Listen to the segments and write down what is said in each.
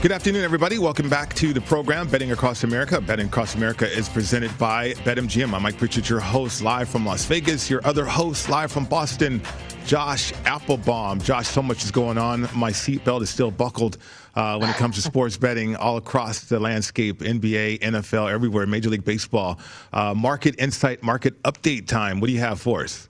Good afternoon, everybody. Welcome back to the program, Betting Across America. Betting Across America is presented by BetMGM. I'm Mike Pritchard, your host, live from Las Vegas. Your other host, live from Boston, Josh Applebaum. Josh, so much is going on. My seatbelt is still buckled uh, when it comes to sports betting all across the landscape NBA, NFL, everywhere, Major League Baseball. Uh, market insight, market update time. What do you have for us?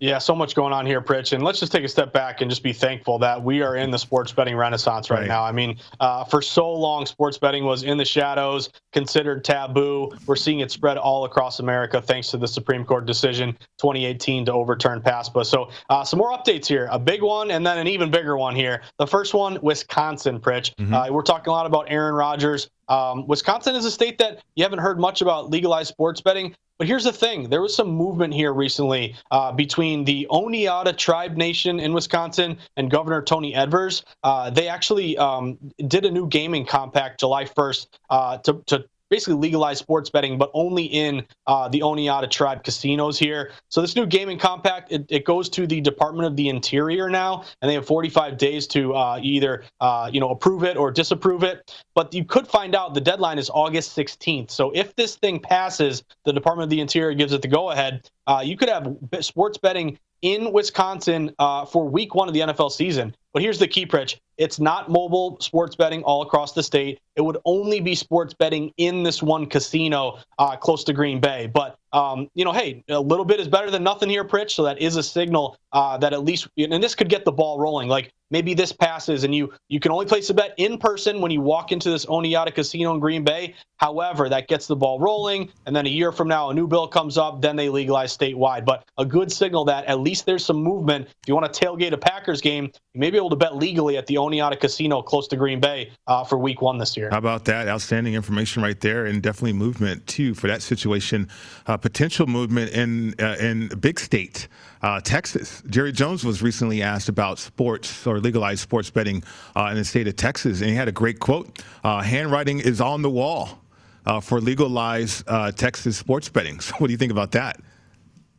Yeah, so much going on here, Pritch. And let's just take a step back and just be thankful that we are in the sports betting renaissance right, right. now. I mean, uh, for so long, sports betting was in the shadows, considered taboo. We're seeing it spread all across America thanks to the Supreme Court decision 2018 to overturn PASPA. So, uh, some more updates here. A big one and then an even bigger one here. The first one, Wisconsin, Pritch. Mm-hmm. Uh, we're talking a lot about Aaron Rodgers. Um, Wisconsin is a state that you haven't heard much about legalized sports betting. But here's the thing there was some movement here recently uh, between the Oneida tribe nation in Wisconsin and Governor Tony Evers. Uh, they actually um, did a new gaming compact July 1st uh, to, to basically legalize sports betting, but only in uh, the Oneida tribe casinos here. So this new gaming compact, it, it, goes to the Department of the Interior now, and they have 45 days to uh, either uh, you know approve it or disapprove it. But you could find out the deadline is August 16th. So if this thing passes, the Department of the Interior gives it the go ahead. Uh, you could have sports betting in Wisconsin uh, for week one of the NFL season. But here's the key, Pritch. It's not mobile sports betting all across the state. It would only be sports betting in this one casino uh, close to Green Bay. But, um, you know, hey, a little bit is better than nothing here, Pritch. So that is a signal uh, that at least, and this could get the ball rolling. Like maybe this passes and you you can only place a bet in person when you walk into this Oneida casino in Green Bay. However, that gets the ball rolling, and then a year from now, a new bill comes up, then they legalize statewide. But a good signal that at least there's some movement. If you want to tailgate a Packers game, you may be able to bet legally at the Oneida Casino close to Green Bay uh, for Week One this year. How about that? Outstanding information right there, and definitely movement too for that situation. Uh, potential movement in uh, in big state. Uh, Texas. Jerry Jones was recently asked about sports or legalized sports betting uh, in the state of Texas, and he had a great quote: uh, "Handwriting is on the wall uh, for legalized uh, Texas sports betting." So, what do you think about that?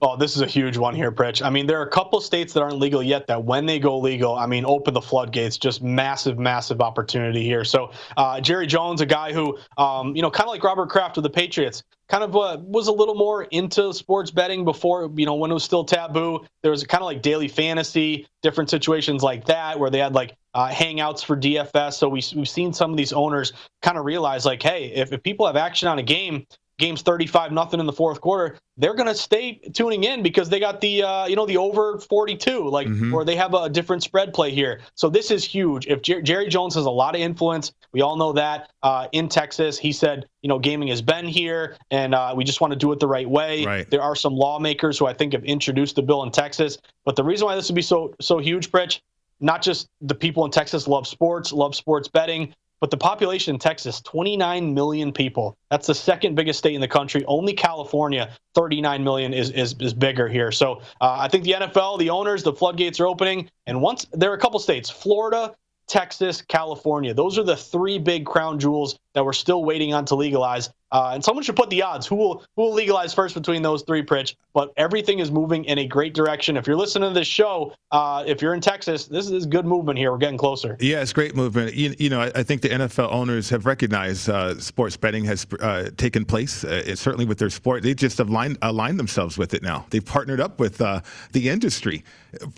Oh, this is a huge one here, Pritch. I mean, there are a couple states that aren't legal yet that when they go legal, I mean, open the floodgates, just massive, massive opportunity here. So, uh, Jerry Jones, a guy who, um, you know, kind of like Robert Kraft of the Patriots, kind of uh, was a little more into sports betting before, you know, when it was still taboo. There was kind of like daily fantasy, different situations like that where they had like uh, hangouts for DFS. So we, we've seen some of these owners kind of realize like, hey, if, if people have action on a game, game's 35 nothing in the fourth quarter they're going to stay tuning in because they got the uh, you know the over 42 like mm-hmm. or they have a different spread play here so this is huge if Jer- jerry jones has a lot of influence we all know that uh, in texas he said you know gaming has been here and uh, we just want to do it the right way right. there are some lawmakers who i think have introduced the bill in texas but the reason why this would be so so huge Pritch, not just the people in Texas love sports, love sports betting, but the population in Texas, 29 million people. That's the second biggest state in the country. Only California, 39 million, is is, is bigger here. So uh, I think the NFL, the owners, the floodgates are opening. And once there are a couple states, Florida, Texas, California. Those are the three big crown jewels that we're still waiting on to legalize. Uh, and someone should put the odds. Who will who will legalize first between those three, Pritch? But everything is moving in a great direction. If you're listening to this show, uh, if you're in Texas, this is good movement here. We're getting closer. Yeah, it's great movement. You, you know, I, I, think the NFL owners have recognized uh, sports betting has uh, taken place. Uh, certainly with their sport, they just have aligned, aligned themselves with it now. They've partnered up with uh, the industry.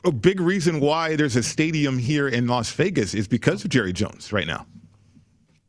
A big reason why there's a stadium here in Las Vegas is because of Jerry Jones right now.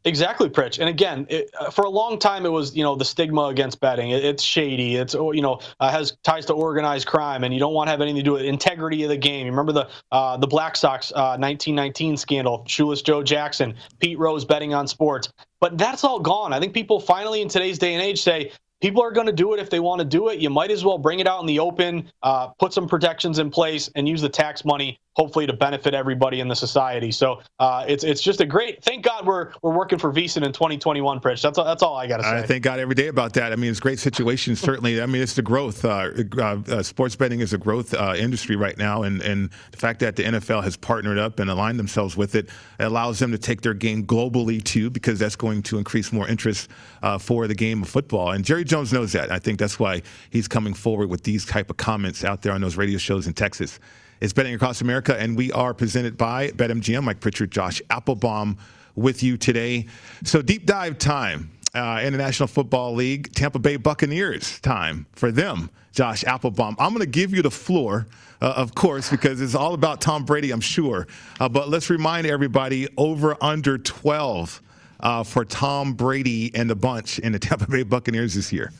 Exactly, Pritch. And again, it, uh, for a long time, it was you know the stigma against betting. It, it's shady. It's oh, you know uh, has ties to organized crime, and you don't want to have anything to do with integrity of the game. You remember the uh, the Black Sox 1919 uh, scandal, Shoeless Joe Jackson, Pete Rose betting on sports. But that's all gone. I think people finally in today's day and age say people are going to do it if they want to do it. You might as well bring it out in the open, uh, put some protections in place, and use the tax money hopefully to benefit everybody in the society. So uh, it's it's just a great. Thank God we're we're working for VSiN in 2021, Pritch. That's all, that's all I got to say. I thank God every day about that. I mean, it's a great situation. Certainly, I mean, it's the growth. Uh, uh, uh sports betting is a growth uh, industry right now, and and the fact that the NFL has partnered up and aligned themselves with it, it allows them to take their game globally too, because that's going to increase more interest uh, for the game of football. And Jerry Jones knows that. I think that's why he's coming forward with these type of comments out there on those radio shows in Texas. It's Betting Across America, and we are presented by BetMGM. Mike Pritchard, Josh Applebaum with you today. So, deep dive time uh, in the National Football League, Tampa Bay Buccaneers time for them. Josh Applebaum. I'm going to give you the floor, uh, of course, because it's all about Tom Brady, I'm sure. Uh, but let's remind everybody over under 12 uh, for Tom Brady and the bunch in the Tampa Bay Buccaneers this year.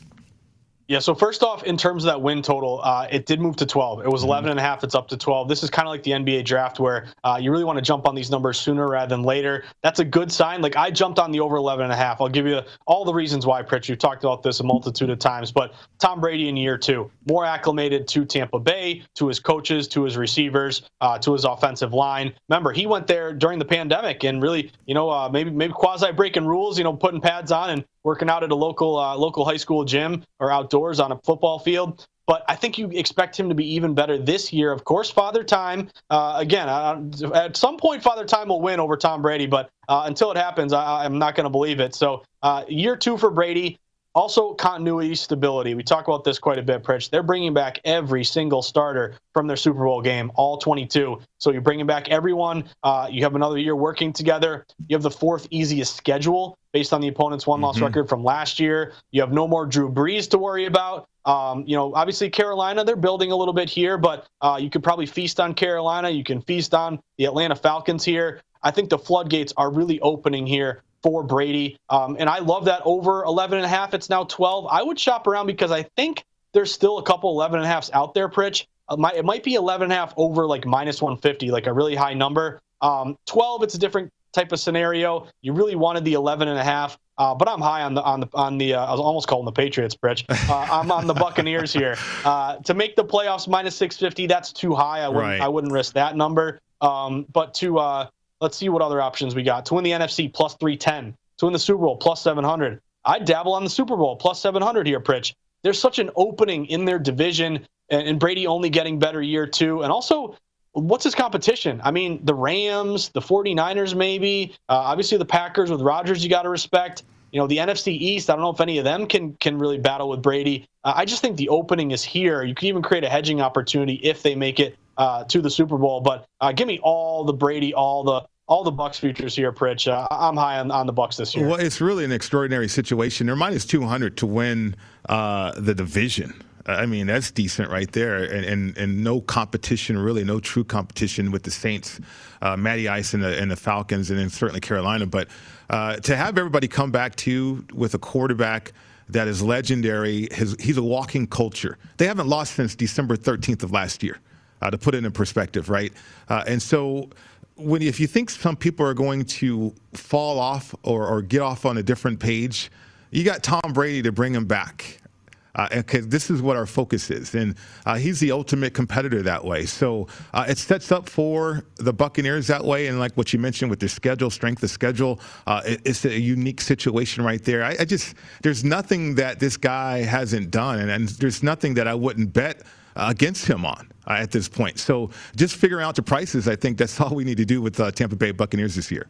Yeah, so first off, in terms of that win total, uh, it did move to 12. It was mm-hmm. 11 and a half. It's up to 12. This is kind of like the NBA draft where uh, you really want to jump on these numbers sooner rather than later. That's a good sign. Like I jumped on the over 11 and a half. I'll give you all the reasons why, Pritch. You've talked about this a multitude of times, but Tom Brady in year two, more acclimated to Tampa Bay, to his coaches, to his receivers, uh, to his offensive line. Remember, he went there during the pandemic and really, you know, uh, maybe maybe quasi breaking rules, you know, putting pads on and working out at a local uh, local high school gym or outdoors on a football field. But I think you expect him to be even better this year. Of course, Father Time. Uh, again, at some point, Father Time will win over Tom Brady. But uh, until it happens, I, am not going to believe it. So, uh, year two for Brady. Also, continuity, stability. We talk about this quite a bit, Pritch. They're bringing back every single starter from their Super Bowl game, all 22. So you're bringing back everyone. Uh, you have another year working together. You have the fourth easiest schedule based on the opponent's one loss mm-hmm. record from last year. You have no more Drew Brees to worry about. Um, you know, obviously Carolina, they're building a little bit here, but uh, you could probably feast on Carolina. You can feast on the Atlanta Falcons here. I think the floodgates are really opening here for Brady. Um, and I love that over 11 and a half. It's now 12. I would shop around because I think there's still a couple 11 and a halfs out there, Pritch. Uh, it might be 11 and a half over like minus 150, like a really high number. Um, 12, it's a different type of scenario. You really wanted the 11 and a half. Uh, but I'm high on the on the on the. Uh, I was almost calling the Patriots, Pritch. Uh, I'm on the Buccaneers here uh, to make the playoffs minus 650. That's too high. I wouldn't right. I wouldn't risk that number. Um, but to uh, Let's see what other options we got. To win the NFC, plus 310. To win the Super Bowl, plus 700. I'd dabble on the Super Bowl, plus 700 here, Pritch. There's such an opening in their division, and, and Brady only getting better year two. And also, what's his competition? I mean, the Rams, the 49ers, maybe. Uh, obviously, the Packers with Rodgers, you got to respect. You know, the NFC East, I don't know if any of them can can really battle with Brady. Uh, I just think the opening is here. You could even create a hedging opportunity if they make it uh, to the Super Bowl. But uh, give me all the Brady, all the all the Bucks futures here, Pritch. Uh, I'm high on, on the Bucks this year. Well, it's really an extraordinary situation. They're minus 200 to win uh, the division. I mean, that's decent right there, and, and, and no competition really, no true competition with the Saints, uh, Matty Ice and the, and the Falcons, and then certainly Carolina. But uh, to have everybody come back to you with a quarterback that is legendary, his, he's a walking culture. They haven't lost since December 13th of last year, uh, to put it in perspective, right? Uh, and so when if you think some people are going to fall off or, or get off on a different page, you got Tom Brady to bring him back because uh, this is what our focus is, and uh, he's the ultimate competitor that way. So uh, it sets up for the Buccaneers that way, and like what you mentioned with their schedule, strength of schedule, uh, it, it's a unique situation right there. I, I, just there's nothing that this guy hasn't done, and, and there's nothing that I wouldn't bet against him on uh, at this point. So just figuring out the prices, I think that's all we need to do with uh, Tampa Bay Buccaneers this year.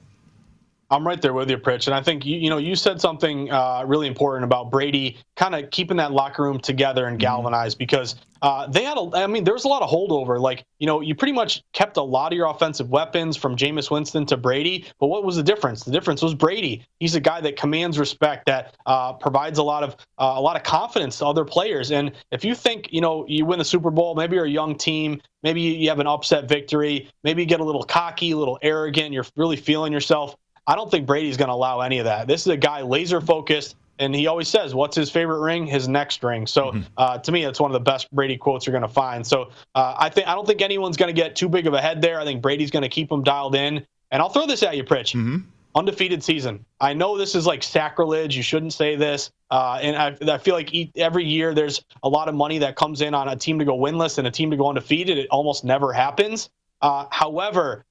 I'm right there with you, Pritch. And I think you, you know you said something uh, really important about Brady kind of keeping that locker room together and mm-hmm. galvanized because uh, they had a. I mean, there was a lot of holdover. Like you know, you pretty much kept a lot of your offensive weapons from Jameis Winston to Brady. But what was the difference? The difference was Brady. He's a guy that commands respect, that uh, provides a lot of uh, a lot of confidence to other players. And if you think you know you win the Super Bowl, maybe you're a young team, maybe you have an upset victory, maybe you get a little cocky, a little arrogant, you're really feeling yourself I don't think Brady's going to allow any of that. This is a guy laser focused, and he always says, "What's his favorite ring? His next ring." So mm-hmm. uh, to me, that's one of the best Brady quotes you're going to find. So uh, I think I don't think anyone's going to get too big of a head there. I think Brady's going to keep him dialed in. And I'll throw this at you, Pritch. Mm-hmm. Undefeated season. I know this is like sacrilege. You shouldn't say this. Uh, and I, I, feel like every year there's a lot of money that comes in on a team to go winless and a team to go undefeated. It almost never happens. Uh, however,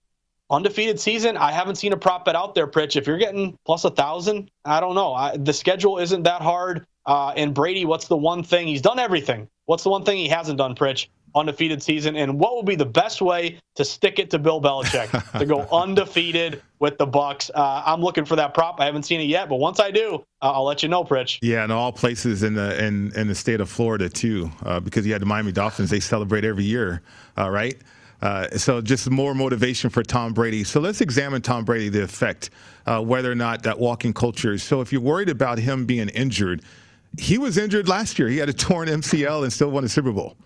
undefeated season. I haven't seen a prop bet out there, Pritch. If you're getting plus a thousand, I don't know. I, the schedule isn't that hard. Uh, and Brady, what's the one thing he's done everything? What's the one thing he hasn't done, Pritch? Undefeated season, and what would be the best way to stick it to Bill Belichick to go undefeated with the Bucks? Uh, I'm looking for that prop. I haven't seen it yet, but once I do, uh, I'll let you know, Pritch. Yeah, in all places in the in, in the state of Florida too, uh, because you had the Miami Dolphins. They celebrate every year, uh, right? Uh, so just more motivation for Tom Brady. So let's examine Tom Brady, the effect, uh, whether or not that walking culture. So if you're worried about him being injured, he was injured last year. He had a torn MCL and still won a Super Bowl.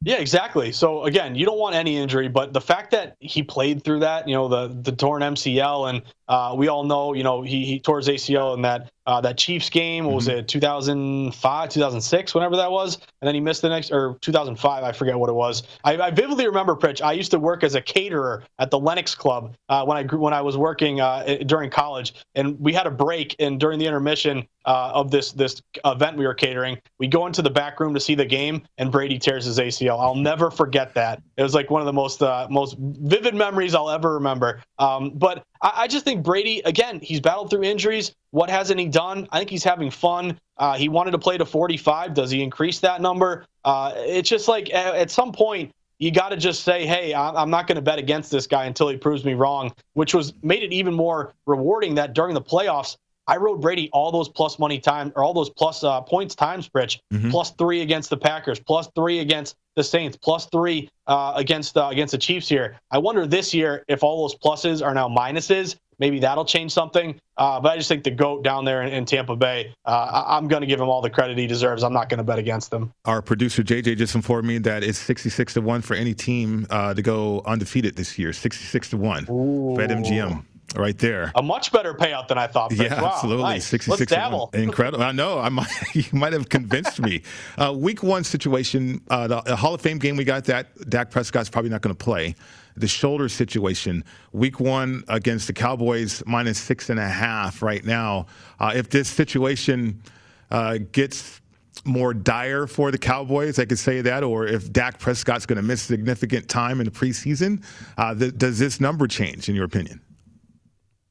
Yeah, exactly. So again, you don't want any injury, but the fact that he played through that, you know, the the torn MCL, and uh, we all know, you know, he, he tore his ACL in that uh, that Chiefs game. What was mm-hmm. it, 2005, 2006, whenever that was, and then he missed the next, or 2005, I forget what it was. I, I vividly remember, Pritch. I used to work as a caterer at the Lenox Club uh, when I grew, when I was working uh, during college, and we had a break, and during the intermission uh, of this this event we were catering, we go into the back room to see the game, and Brady tears his ACL. I'll never forget that. It was like one of the most uh, most vivid memories I'll ever remember. Um, but I, I just think Brady, again, he's battled through injuries. What hasn't he done? I think he's having fun. Uh, he wanted to play to 45. Does he increase that number? Uh, it's just like at, at some point, you got to just say, hey, I'm not going to bet against this guy until he proves me wrong, which was made it even more rewarding that during the playoffs, I rode Brady all those plus money time or all those plus uh, points times, Pritch. Mm-hmm. Plus three against the Packers, plus three against the Saints, plus three uh, against uh, against the Chiefs here. I wonder this year if all those pluses are now minuses. Maybe that'll change something. Uh, but I just think the goat down there in, in Tampa Bay, uh, I, am going to give him all the credit he deserves. I'm not going to bet against them. Our producer JJ just informed me that it's 66 to one for any team uh, to go undefeated this year. 66 to one. Bet MGM right there. A much better payout than I thought. Yeah, wow, absolutely. Nice. 66 Incredible. I know. I might, you might have convinced me. Uh, week one situation, uh, the, the, Hall of Fame game, we got that. Dak Prescott's probably not going to play. The shoulder situation, week one against the Cowboys, minus six and a half right now. Uh, if this situation uh, gets more dire for the Cowboys, I could say that, or if Dak Prescott's going to miss significant time in the preseason, uh, th- does this number change, in your opinion?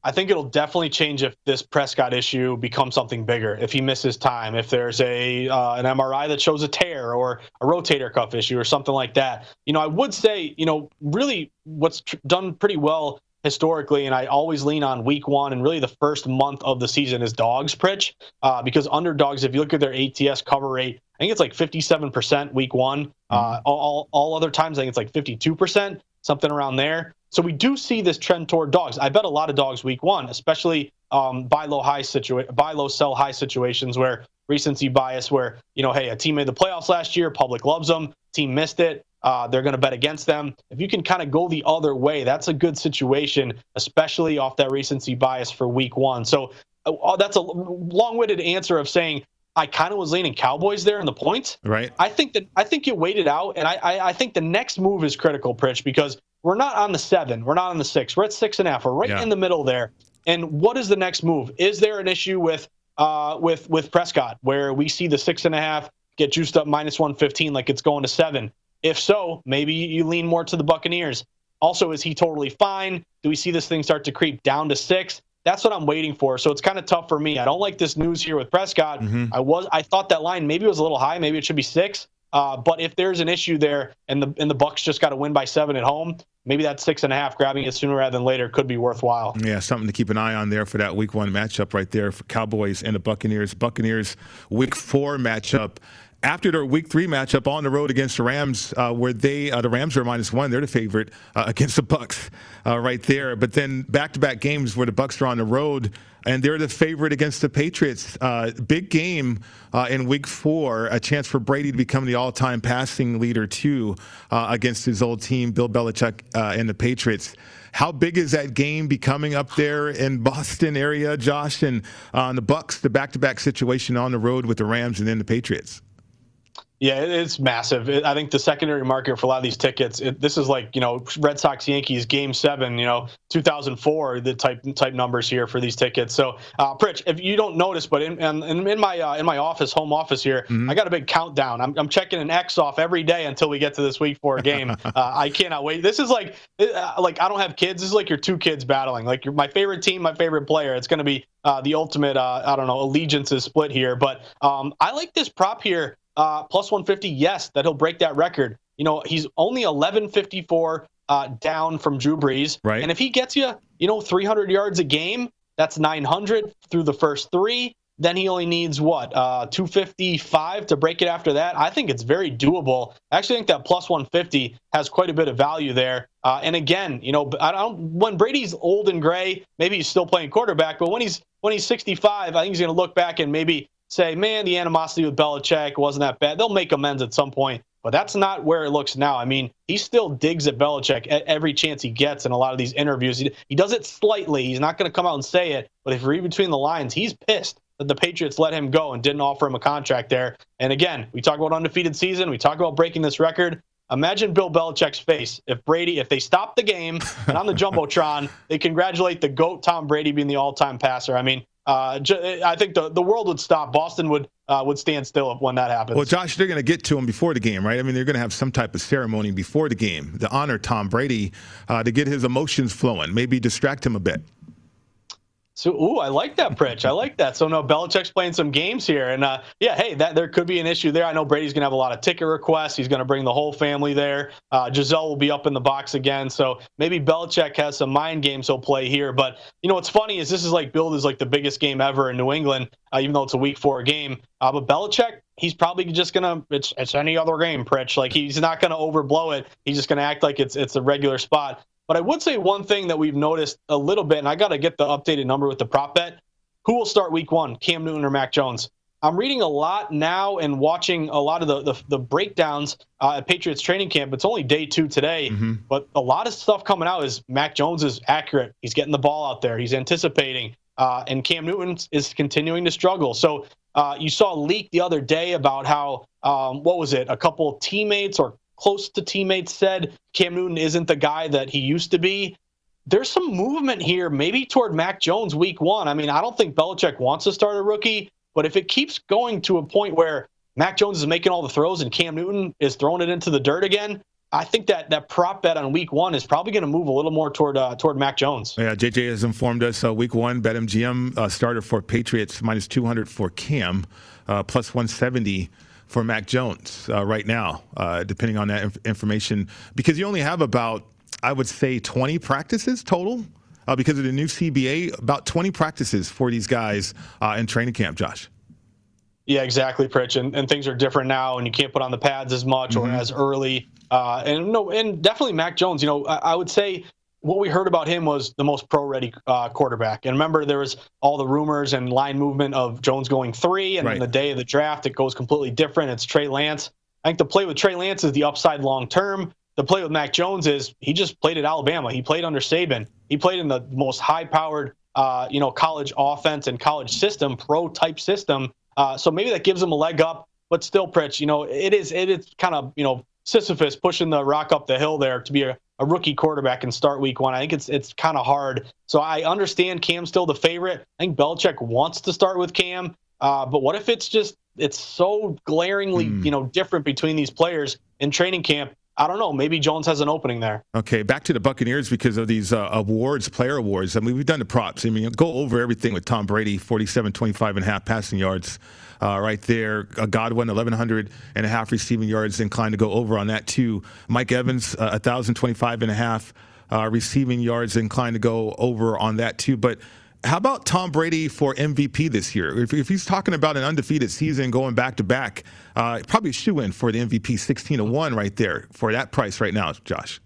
I think it'll definitely change if this Prescott issue becomes something bigger. If he misses time, if there's a uh, an MRI that shows a tear or a rotator cuff issue or something like that. You know, I would say, you know, really what's tr- done pretty well historically, and I always lean on week one and really the first month of the season is dogs, Pritch, uh, because underdogs, if you look at their ATS cover rate, I think it's like 57% week one. Uh, all, all other times, I think it's like 52% something around there. So we do see this trend toward dogs. I bet a lot of dogs week one, especially um, buy low high situa- buy low sell high situations where recency bias, where you know, hey, a team made the playoffs last year, public loves them, team missed it. Uh, they're going to bet against them. If you can kind of go the other way, that's a good situation, especially off that recency bias for week one. So uh, uh that's a long-winded answer of saying I kind of was leaning Cowboys there in the points. Right. I think that I think you waited out, and I, I, I think the next move is critical, Pritch, because we're not on the seven, we're not on the six, we're at six and a half, we're right yeah. in the middle there. And what is the next move? Is there an issue with uh, with with Prescott where we see the six and a half get juiced up minus one fifteen like it's going to seven? If so, maybe you lean more to the Buccaneers. Also, is he totally fine? Do we see this thing start to creep down to six? That's what I'm waiting for. So it's kind of tough for me. I don't like this news here with Prescott. Mm-hmm. I was I thought that line maybe was a little high. Maybe it should be six. Uh, but if there's an issue there and the and the Bucks just got to win by seven at home, maybe that six and a half, grabbing it sooner rather than later, could be worthwhile. Yeah, something to keep an eye on there for that Week One matchup right there for Cowboys and the Buccaneers. Buccaneers Week Four matchup after their week three matchup on the road against the Rams, uh, where they uh, the Rams are minus one, they're the favorite uh, against the Bucks uh, right there. But then back to back games where the Bucks are on the road and they're the favorite against the Patriots. Uh, big game uh, in week four, a chance for Brady to become the all time passing leader too against his old team, Bill Belichick and the Patriots. How big is that game becoming up there in Boston area, Josh? And on the Bucks, the back-to-back situation on the road with the Rams and then the Patriots. Yeah, it's massive. I think the secondary market for a lot of these tickets, it, this is like you know Red Sox Yankees Game Seven, you know 2004, the type type numbers here for these tickets. So, uh, Pritch, if you don't notice, but in in, in my uh, in my office, home office here, mm-hmm. I got a big countdown. I'm, I'm checking an X off every day until we get to this week four game. uh, I cannot wait. This is like uh, like I don't have kids. This is like your two kids battling. Like my favorite team, my favorite player. It's going to be uh, the ultimate. Uh, I don't know allegiances split here, but um, I like this prop here uh, plus 150, yes, that he'll break that record. You know, he's only 1154 uh, down from Drew Brees. Right. And if he gets you, you know, 300 yards a game, that's 900 through the first three. Then he only needs what, uh, 255 to break it after that. I think it's very doable. I actually think that plus 150 has quite a bit of value there. Uh, and again, you know, I don't. When Brady's old and gray, maybe he's still playing quarterback, but when he's when he's 65, I think he's going to look back and maybe say, man, the animosity with Belichick wasn't that bad. They'll make amends at some point, but that's not where it looks now. I mean, he still digs at Belichick at every chance he gets in a lot of these interviews. He, he does it slightly. He's not going to come out and say it, but if you read between the lines, he's pissed that the Patriots let him go and didn't offer him a contract there. And again, we talk about undefeated season. We talk about breaking this record. Imagine Bill Belichick's face if Brady, if they stop the game and on the jumbotron, they congratulate the goat Tom Brady being the all-time passer. I mean, uh, I think the, the world would stop. Boston would uh, would stand still when that happens. Well, Josh, they're going to get to him before the game, right? I mean, they're going to have some type of ceremony before the game to honor Tom Brady, uh, to get his emotions flowing, maybe distract him a bit. So, ooh, I like that, Pritch. I like that. So, no, Belichick's playing some games here, and uh, yeah, hey, that there could be an issue there. I know Brady's to have a lot of ticket requests. He's to bring the whole family there. Uh, Gisele will be up in the box again, so maybe Belichick has some mind games he'll play here. But you know what's funny is this is like billed as like the biggest game ever in New England, uh, even though it's a Week Four game. Uh, but Belichick, he's probably just gonna it's it's any other game, Pritch. Like he's not gonna overblow it. He's just gonna act like it's it's a regular spot. But I would say one thing that we've noticed a little bit, and I got to get the updated number with the prop bet. Who will start week one, Cam Newton or Mac Jones? I'm reading a lot now and watching a lot of the the, the breakdowns uh, at Patriots training camp. It's only day two today, mm-hmm. but a lot of stuff coming out is Mac Jones is accurate. He's getting the ball out there. He's anticipating, uh, and Cam Newton is continuing to struggle. So uh, you saw a leak the other day about how um, what was it? A couple teammates or close to teammates said Cam Newton isn't the guy that he used to be. There's some movement here, maybe toward Mac Jones week one. I mean, I don't think Belichick wants to start a rookie, but if it keeps going to a point where Mac Jones is making all the throws and Cam Newton is throwing it into the dirt again, I think that that prop bet on week one is probably going to move a little more toward uh, toward Mac Jones. Yeah, JJ has informed us uh, week one BetMGM uh, starter for Patriots minus 200 for Cam, uh, plus 170 for Mac Jones uh, right now, uh, depending on that inf- information, because you only have about, I would say, 20 practices total. Uh, because of the new CBA, about 20 practices for these guys uh, in training camp, Josh. Yeah, exactly, Pritch. And, and things are different now, and you can't put on the pads as much mm-hmm. or as early. Uh, and no, and definitely Mac Jones. You know, I, I would say what we heard about him was the most pro-ready uh, quarterback. And remember, there was all the rumors and line movement of Jones going three, and right. then the day of the draft, it goes completely different. It's Trey Lance. I think the play with Trey Lance is the upside long term. The play with Mac Jones is he just played at Alabama. He played under Saban. He played in the most high-powered, uh, you know, college offense and college system, pro type system. Uh, so maybe that gives him a leg up. But still, Pritch, you know, it is it is kind of you know Sisyphus pushing the rock up the hill there to be a, a rookie quarterback and start week one. I think it's it's kind of hard. So I understand Cam's still the favorite. I think Belichick wants to start with Cam. Uh, but what if it's just it's so glaringly mm. you know different between these players in training camp? I don't know. Maybe Jones has an opening there. Okay, back to the Buccaneers because of these uh, awards, player awards. I mean, we've done the props. I mean, go over everything with Tom Brady, 47, 25 and a half passing yards uh, right there. Uh, Godwin, 1,100 and a half receiving yards, inclined to go over on that too. Mike Evans, uh, 1,025 and a half uh, receiving yards, inclined to go over on that too. But how about Tom Brady for MVP this year? If, if he's talking about an undefeated season going back to back, uh, probably shoe in for the MVP 16 to 1 right there for that price right now, Josh.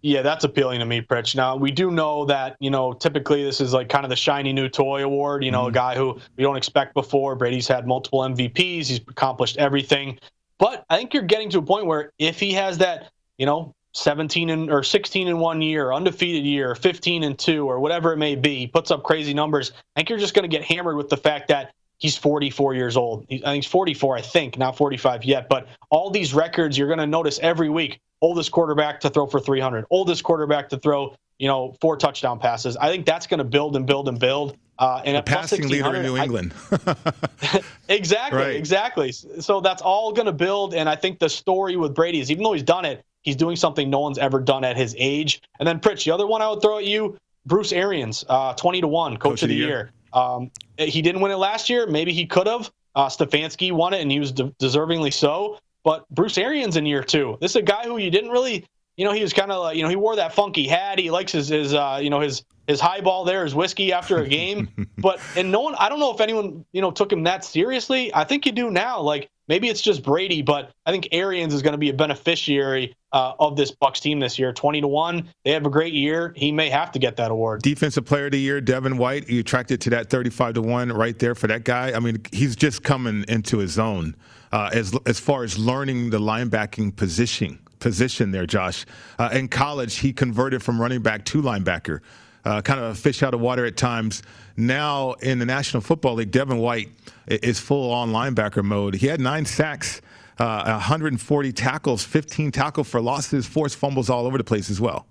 Yeah, that's appealing to me, Pritch. Now, we do know that, you know, typically this is like kind of the shiny new toy award, you know, mm-hmm. a guy who we don't expect before. Brady's had multiple MVPs, he's accomplished everything. But I think you're getting to a point where if he has that, you know, 17 and or 16 in one year, undefeated year, 15 and 2 or whatever it may be, he puts up crazy numbers. I think you're just going to get hammered with the fact that he's 44 years old. I think he's 44, I think, not 45 yet. But all these records you're going to notice every week oldest quarterback to throw for 300, oldest quarterback to throw, you know, four touchdown passes. I think that's going to build and build and build. Uh, and a passing leader in New England. I, exactly, right. exactly. So that's all going to build. And I think the story with Brady is even though he's done it, he's doing something no one's ever done at his age. And then Pritch, the other one I would throw at you, Bruce Arians, uh, 20 to 1, coach, coach of the, year. year. Um, he didn't win it last year. Maybe he could have. Uh, Stefanski won it, and he was de- deservingly so. But Bruce Arians in year two. This is a guy who you didn't really, you know, he was kind of like, you know, he wore that funky hat. He likes his, his uh, you know, his his highball there, his whiskey after a game. but and no one, I don't know if anyone, you know, took him that seriously. I think you do now. Like maybe it's just Brady, but I think Arians is going to be a beneficiary uh, of this Bucks team this year. Twenty to one, they have a great year. He may have to get that award. Defensive Player of the Year, Devin White. You attracted to that thirty-five to one right there for that guy. I mean, he's just coming into his own uh, as as far as learning the linebacking position position there, Josh. Uh, in college, he converted from running back to linebacker, uh, kind of a fish out of water at times. Now in the National Football League, Devin White is full on linebacker mode. He had nine sacks. Uh, 140 tackles, 15 tackle for losses, forced fumbles all over the place as well.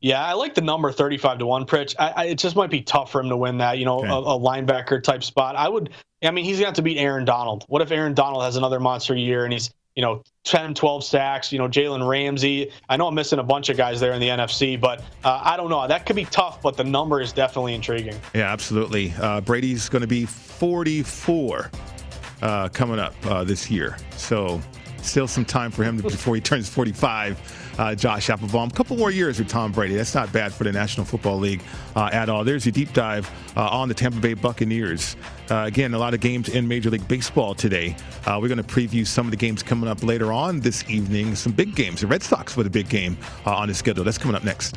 Yeah, I like the number 35 to 1, Pritch. I, I, it just might be tough for him to win that, you know, okay. a, a, linebacker type spot. I would I mean, he's going to have to beat Aaron Donald. What if Aaron Donald has another monster year and he's, you know, 10, 12 sacks, you know, Jalen Ramsey. I know I'm missing a bunch of guys there in the NFC, but uh, I don't know. That could be tough, but the number is definitely intriguing. Yeah, absolutely. Uh, Brady's going to be 44 uh, coming up uh, this year. So still some time for him before he turns 45 uh, Josh Applebaum. A couple more years with Tom Brady. That's not bad for the National Football League uh, at all. There's your deep dive uh, on the Tampa Bay Buccaneers. Uh, again, a lot of games in Major League Baseball today. Uh, we're going to preview some of the games coming up later on this evening. Some big games. The Red Sox with a big game on the schedule. That's coming up next.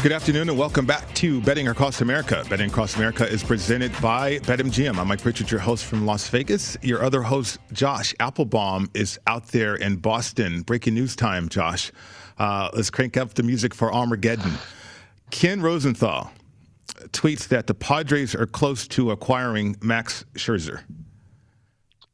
Good afternoon and welcome back to Betting Across America. Betting Across America is presented by BetMGM. I'm Mike Pritchard, your host from Las Vegas. Your other host, Josh Applebaum, is out there in Boston. Breaking news time, Josh. Uh, let's crank up the music for Armageddon. Ken Rosenthal tweets that the Padres are close to acquiring Max Scherzer.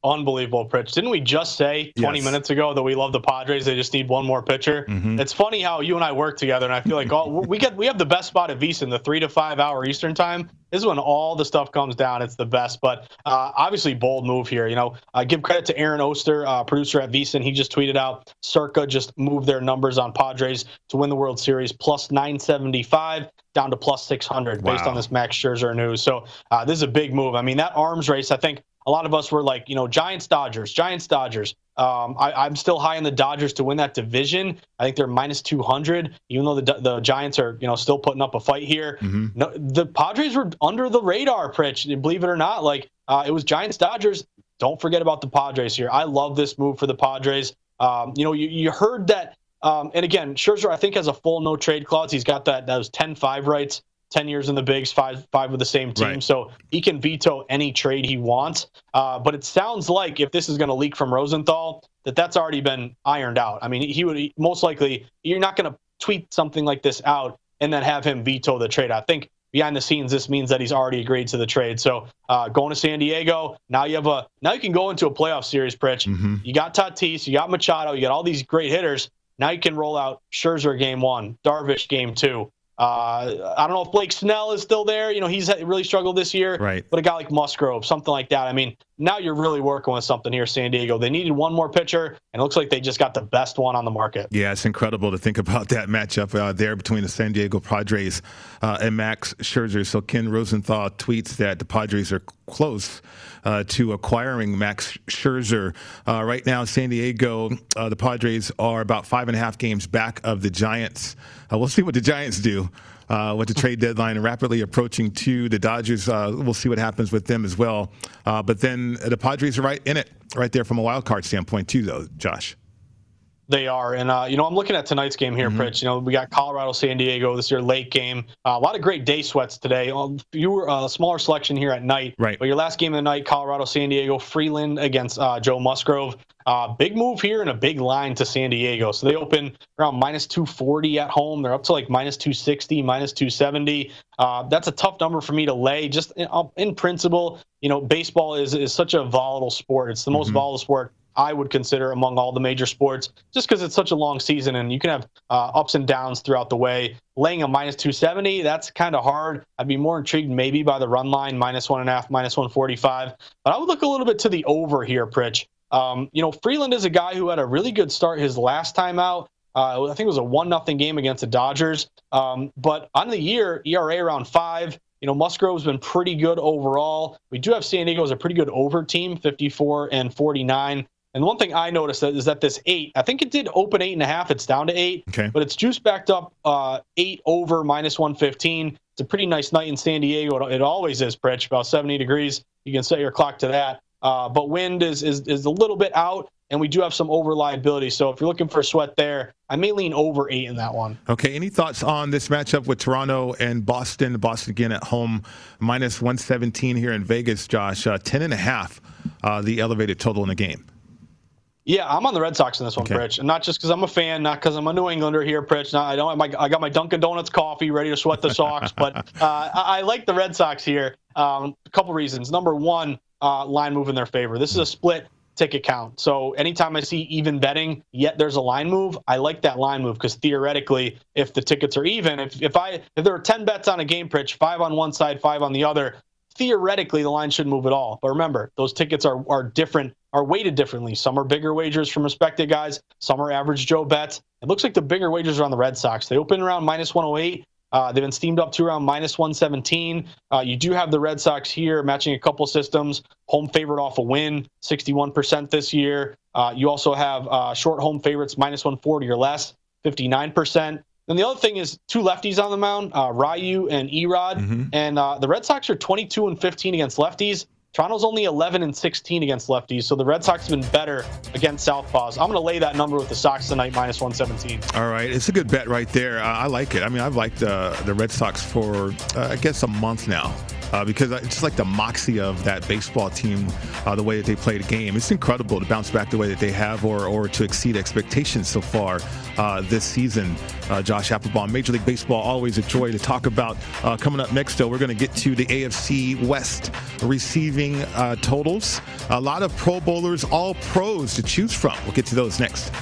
Unbelievable, Pritch. Didn't we just say 20 yes. minutes ago that we love the Padres? They just need one more pitcher. Mm-hmm. It's funny how you and I work together, and I feel like all, we get we have the best spot at VSiN, the three to five hour Eastern time. This is when all the stuff comes down. It's the best. But uh, obviously, bold move here. You know, uh, give credit to Aaron Oster, uh, producer at VSiN. He just tweeted out Circa just moved their numbers on Padres to win the World Series plus 975 down to plus 600 wow. based on this Max Scherzer news. So uh, this is a big move. I mean, that arms race, I think a lot of us were like, you know, Giants, Dodgers, Giants, Dodgers. Um, I, am still high on the Dodgers to win that division. I think they're minus 200, even though the the Giants are, you know, still putting up a fight here. Mm-hmm. No, the Padres were under the radar, Pritch. Believe it or not, like uh, it was Giants, Dodgers. Don't forget about the Padres here. I love this move for the Padres. Um, you know, you, you heard that. Um, and again, Scherzer, I think, has a full no trade clause. He's got that those 10-5 rights. 10 years in the bigs, five five with the same team. Right. So he can veto any trade he wants. Uh, but it sounds like if this is going to leak from Rosenthal, that that's already been ironed out. I mean, he would most likely, you're not going to tweet something like this out and then have him veto the trade. I think behind the scenes, this means that he's already agreed to the trade. So uh, going to San Diego, now you have a now you can go into a playoff series, Pritch. Mm-hmm. You got Tatis, you got Machado, you got all these great hitters. Now you can roll out Scherzer game one, Darvish game two. Uh, I don't know if Blake Snell is still there. You know, he's really struggled this year. Right. But a guy like Musgrove, something like that. I mean, now you're really working with something here, San Diego. They needed one more pitcher, and it looks like they just got the best one on the market. Yeah, it's incredible to think about that matchup uh, there between the San Diego Padres uh, and Max Scherzer. So Ken Rosenthal tweets that the Padres are close uh, to acquiring Max Scherzer. Uh, right now, San Diego, uh, the Padres are about five and a half games back of the Giants. Uh, we'll see what the Giants do. Uh, with the trade deadline rapidly approaching to the Dodgers, uh, we'll see what happens with them as well. Uh, but then the Padres are right in it, right there from a wild card standpoint too, though, Josh. They are, and uh, you know, I'm looking at tonight's game here, mm-hmm. Pritch. You know, we got Colorado, San Diego this year, late game. Uh, a lot of great day sweats today. Fewer, uh, a smaller selection here at night. Right. But your last game of the night, Colorado, San Diego, Freeland against uh, Joe Musgrove. Uh, big move here and a big line to San Diego. So they open around minus 240 at home. They're up to like minus 260, minus 270. Uh, that's a tough number for me to lay. Just in, in, principle, you know, baseball is is such a volatile sport. It's the most mm-hmm. volatile sport I would consider among all the major sports, just because it's such a long season and you can have uh, ups and downs throughout the way. Laying a minus 270, that's kind of hard. I'd be more intrigued maybe by the run line, minus one and a half, minus 145. But I would look a little bit to the over here, Pritch. Um, you know, Freeland is a guy who had a really good start his last time out. Uh, I think it was a one nothing game against the Dodgers. Um, but on the year, ERA around five. You know, Musgrove's been pretty good overall. We do have San Diego as a pretty good over team, 54 and 49 And one thing I noticed is that this eight, I think it did open eight and a half. It's down to eight, okay. but it's juice backed up uh, eight over minus 115. It's a pretty nice night in San Diego. It always is, Pritch, about 70 degrees. You can set your clock to that. Uh, but wind is, is is a little bit out, and we do have some over liability. So if you're looking for a sweat there, I may lean over eight in that one. Okay. Any thoughts on this matchup with Toronto and Boston? Boston again at home, minus 117 here in Vegas, Josh. Uh, 10 and a half, uh, the elevated total in the game. Yeah, I'm on the Red Sox in this one, okay. Pritch, and not just because I'm a fan, not because I'm a New Englander here, Pritch. Not, I don't. My, I got my Dunkin' Donuts coffee ready to sweat the Sox, but uh, I, I, like the Red Sox here. Um, a couple reasons. Number one, uh, line move in their favor. This is a split ticket count. So anytime I see even betting, yet there's a line move, I like that line move because theoretically, if the tickets are even, if, if I if there are 10 bets on a game Pritch, five on one side, five on the other, theoretically the line shouldn't move at all. But remember, those tickets are are different, are weighted differently. Some are bigger wagers from respected guys, some are average Joe bets. It looks like the bigger wagers are on the Red Sox. They open around minus 108. Uh, they've been steamed up to around minus 117. Uh, you do have the Red Sox here matching a couple systems. Home favorite off a win, 61% this year. Uh, you also have uh, short home favorites minus 140 or less, 59%. And the other thing is two lefties on the mound, uh, Ryu and Erod. Mm-hmm. And uh, the Red Sox are 22 and 15 against lefties. Toronto's only 11 and 16 against lefties, so the Red Sox have been better against southpaws. I'm going to lay that number with the Sox tonight, minus 117. All right, it's a good bet right there. Uh, I like it. I mean, I've liked uh, the Red Sox for uh, I guess a month now. Uh, because it's just like the moxie of that baseball team, uh, the way that they play the game. It's incredible to bounce back the way that they have, or or to exceed expectations so far uh, this season. Uh, Josh Applebaum, Major League Baseball, always a joy to talk about. Uh, coming up next, though, we're going to get to the AFC West receiving uh, totals. A lot of Pro Bowlers, all pros to choose from. We'll get to those next.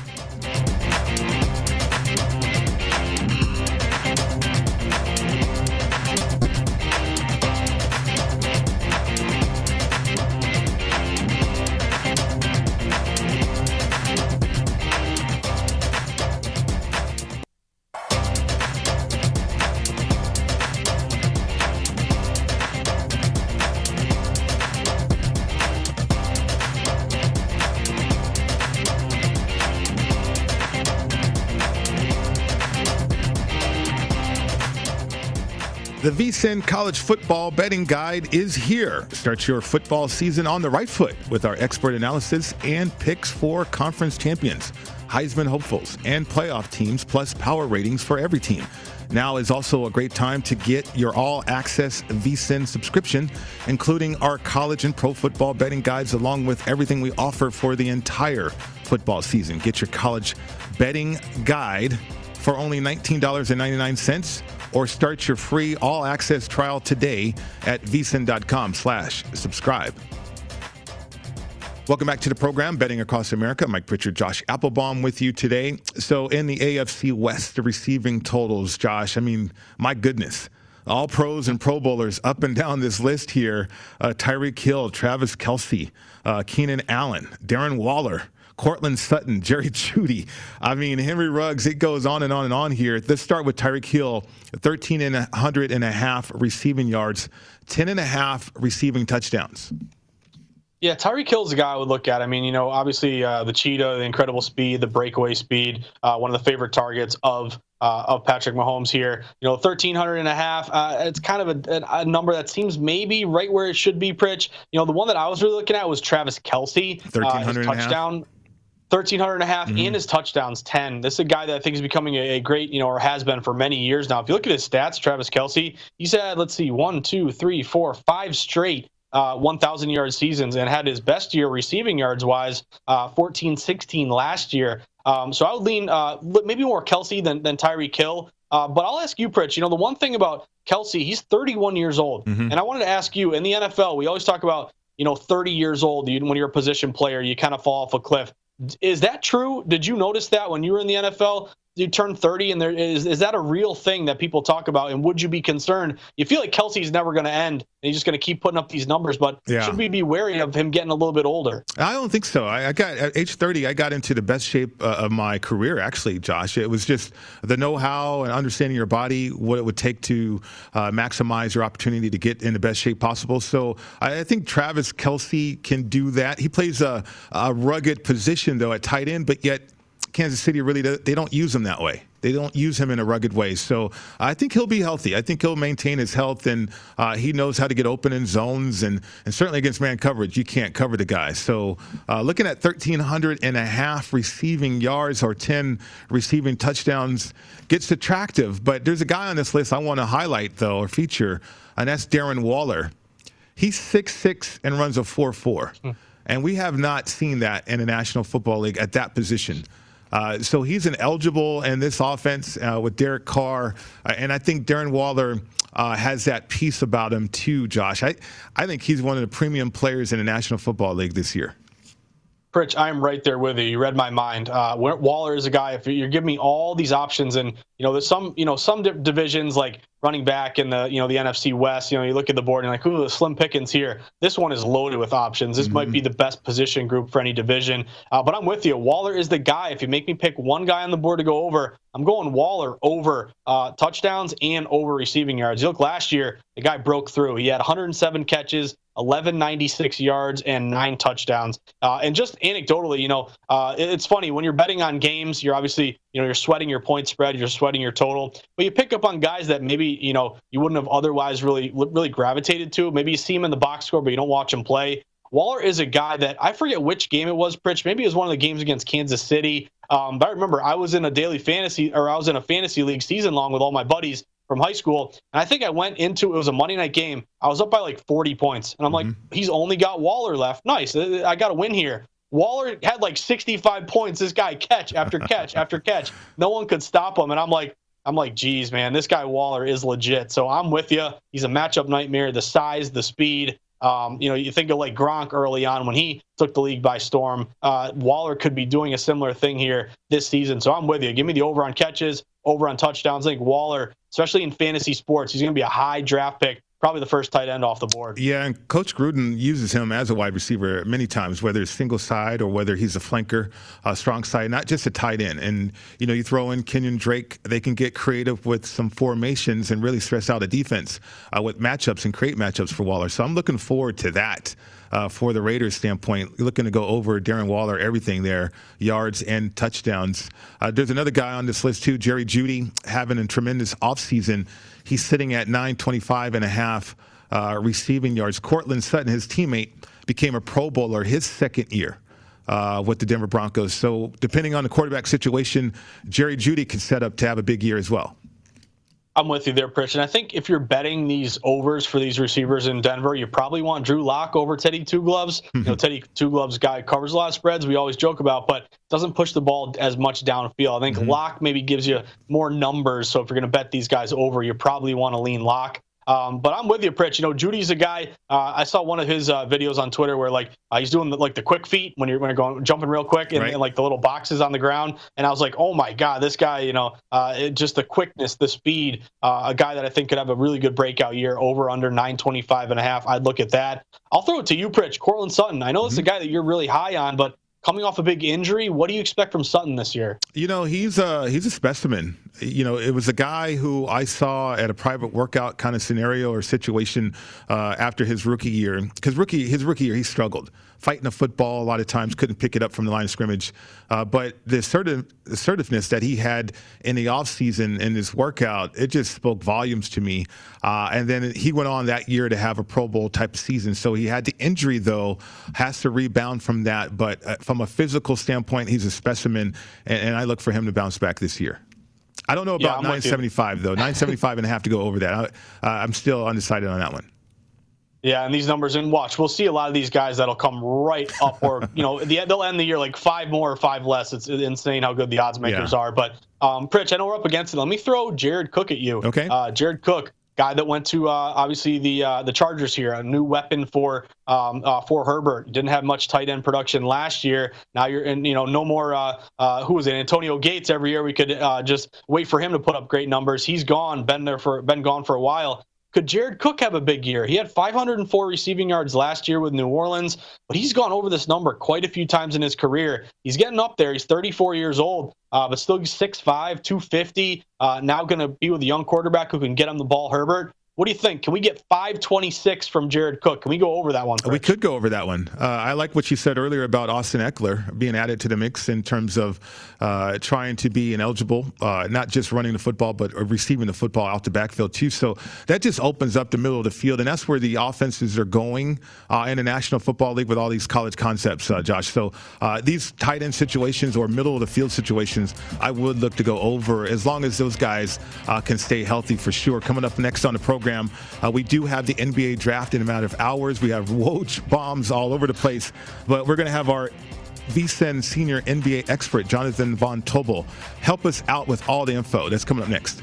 The VSIN College Football Betting Guide is here. Start your football season on the right foot with our expert analysis and picks for conference champions, Heisman hopefuls, and playoff teams, plus power ratings for every team. Now is also a great time to get your all access VSIN subscription, including our college and pro football betting guides, along with everything we offer for the entire football season. Get your college betting guide for only $19.99 or start your free all access trial today at vsin.com slash subscribe. Welcome back to the program, Betting Across America. Mike Pritchard, Josh Applebaum with you today. So, in the AFC West, the receiving totals, Josh, I mean, my goodness. All pros and pro bowlers up and down this list here. Uh, Tyreek Hill, Travis Kelce, uh, Keenan Allen, Darren Waller, Courtland Sutton, Jerry Jeudy. I mean, Henry Ruggs, it goes on and on and on here. Let's start with Tyreek Hill, 13 and 100 and a half receiving yards, 10 and a half receiving touchdowns. Yeah, Tyreek Hill's a guy I would look at. I mean, you know, obviously uh, the cheetah, the incredible speed, the breakaway speed, uh, one of the favorite targets of uh, of Patrick Mahomes here. You know, 1,300 and a half. Uh, it's kind of a, a, number that seems maybe right where it should be, Pritch. You know, the one that I was really looking at was Travis Kelce. 1,300 uh, touchdown. 1,300 and a half, mm-hmm. and his touchdowns 10. This is a guy that I think is becoming a, a, great, you know, or has been for many years now. If you look at his stats, Travis Kelce, he's had, let's see, one, two, three, four, five straight uh, 1,000 yard seasons and had his best year receiving yards wise, uh, 14 16 last year. Um, so I would lean uh, maybe more Kelce than, than Tyreek Hill. Uh, but I'll ask you, Pritch, you know, the one thing about Kelce, he's 31 years old. Mm-hmm. And I wanted to ask you in the NFL, we always talk about, you know, 30 years old, you, when you're a position player, you kind of fall off a cliff. Is that true? Did you notice that when you were in the NFL? You turn 30 and there is is that a real thing that people talk about? And would you be concerned? You feel like kelce's never going to end and he's just going to keep putting up these numbers but yeah. should we be wary of him getting a little bit older? I don't think so. I, I got at age 30 i got into the best shape uh, of my career actually josh. It was just the know-how and understanding your body what it would take to uh, maximize your opportunity to get in the best shape possible. So i, I think travis kelce can do that. He plays a, a rugged position though at tight end but yet Kansas City really they don't use him that way. They don't use him in a rugged way. So I think he'll be healthy. I think he'll maintain his health, and uh, he knows how to get open in zones, and, and certainly against man coverage, you can't cover the guy. So uh, looking at 1,300 and a half receiving yards or 10 receiving touchdowns gets attractive. But there's a guy on this list I want to highlight, though, or feature, and that's Darren Waller. He's 6'6 and runs a 4'4. Hmm. And we have not seen that in the National Football League at that position. Uh, so he's an eligible in this offense uh, with Derek Carr, uh, and I think Darren Waller uh, has that piece about him too. Josh, I I think he's one of the premium players in the National Football League this year. Pritch, I'm right there with you. You read my mind. Waller is a guy. If you're giving me all these options, and you know, there's some, you know, some divisions like running back in the, you know, the NFC West. You know, you look at the board and you're like, ooh, the slim pickings here. This one is loaded with options. This mm-hmm. might be the best position group for any division. Uh, but I'm with you. Waller is the guy. If you make me pick one guy on the board to go over, I'm going Waller over uh, touchdowns and over receiving yards. You look last year, the guy broke through. He had 107 catches, 1196 yards and nine touchdowns. Uh, and just anecdotally, you know, uh, it's funny when you're betting on games, you're obviously, you know, you're sweating your point spread, you're sweating your total, but you pick up on guys that maybe, you know, you wouldn't have otherwise really, really gravitated to. Maybe you see him in the box score, but you don't watch him play. Waller is a guy that I forget which game it was, Pritch. Maybe it was one of the games against Kansas City. Um, but I remember I was in a daily fantasy, or I was in a fantasy league season long with all my buddies, from high school. And I think I went into it was a Monday night game. I was up by like 40 points. And I'm mm-hmm. like, he's only got Waller left. Nice. I got a win here. Waller had like 65 points. This guy catch after catch after catch. No one could stop him. And I'm like, I'm like, geez, man, this guy Waller is legit. So I'm with you. He's a matchup nightmare. The size, the speed. Um, you know, you think of like Gronk early on when he took the league by storm. Uh, Waller could be doing a similar thing here this season. So I'm with you. Give me the over on catches, over on touchdowns. I think Waller especially in fantasy sports. He's going to be a high draft pick probably the first tight end off the board. Yeah, and Coach Gruden uses him as a wide receiver many times, whether it's single side or whether he's a flanker, a strong side, not just a tight end. And you know, you throw in Kenyon Drake, they can get creative with some formations and really stress out a defense uh, with matchups and create matchups for Waller. So I'm looking forward to that uh, for the Raiders standpoint. Looking to go over Darren Waller, everything there, yards and touchdowns. Uh, there's another guy on this list too, Jerry Jeudy, having a tremendous offseason. He's sitting at 925 and a half uh, receiving yards. Courtland Sutton, his teammate, became a Pro Bowler his second year. Uh, with the Denver Broncos. So, depending on the quarterback situation, Jerry Jeudy can set up to have a big year as well. I'm with you there, Pritch. And I think if you're betting these overs for these receivers in Denver, you probably want Drew Lock over Teddy Two Gloves. Mm-hmm. You know, Teddy Two Gloves guy covers a lot of spreads. We always joke about, but doesn't push the ball as much downfield. I think mm-hmm. Lock maybe gives you more numbers. So if you're going to bet these guys over, you probably want to lean Lock. Um, but I'm with you, Pritch. You know, Jeudy's a guy. Uh, I saw one of his uh, videos on Twitter where like uh, he's doing the, like the quick feet when you're when you're going jumping real quick and, right. and, like the little boxes on the ground. And I was like, oh my god, this guy. You know, uh, it, just the quickness, the speed. Uh, a guy that I think could have a really good breakout year over under 925 and a half. I'd look at that. I'll throw it to you, Pritch. Courtland Sutton. I know mm-hmm. it's a guy that you're really high on, but coming off a big injury. What do you expect from Sutton this year? You know, he's a he's a specimen. You know, it was a guy who I saw at a private workout kind of scenario or situation uh, after his rookie year. Because rookie his rookie year, he struggled fighting the football a lot of times, couldn't pick it up from the line of scrimmage. Uh, but the, assertive, assertiveness that he had in the offseason in his workout, it just spoke volumes to me. Uh, and then he went on that year to have a Pro Bowl type season. So he had the injury, though, has to rebound from that. But uh, from a physical standpoint, he's a specimen, and, and I look for him to bounce back this year. I don't know about yeah, 975 though. 975 and a half to go over that. I, uh, I'm still undecided on that one. Yeah, and these numbers, and watch, we'll see a lot of these guys that'll come right up, or you know, the, they'll end the year like five more or five less. It's insane how good the odds makers yeah. are. But um, Pritch, I know we're up against it. Let me throw Jared Cook at you. Okay. Uh, Jared Cook, guy that went to uh, obviously the uh, the Chargers here, a new weapon for um, uh, for Herbert. Didn't have much tight end production last year. Now you're in, you know, no more. Uh, uh, who was it? Antonio Gates. Every year we could uh, just wait for him to put up great numbers. He's gone, been there for, been gone for a while. Could Jared Cook have a big year? He had 504 receiving yards last year with New Orleans, but he's gone over this number quite a few times in his career. He's getting up there. He's 34 years old, uh, but still 6'5, 250. Uh, now going to be with a young quarterback who can get him the ball, Herbert. What do you think? Can we get 526 from Jared Cook? Can we go over that one? We could go over that one. Uh, I like what you said earlier about Austin Ekeler being added to the mix in terms of uh, trying to be ineligible, uh, not just running the football, but receiving the football out the backfield too. So that just opens up the middle of the field, and that's where the offenses are going uh, in the National Football League with all these college concepts, uh, Josh. So uh, these tight end situations or middle of the field situations, I would look to go over as long as those guys can stay healthy for sure. Coming up next on the program program. Uh, we do have the NBA draft in a matter of hours. We have Woj bombs all over the place, but we're going to have our VSIN senior NBA expert, Jonathan Von Tobel, help us out with all the info. That's coming up next.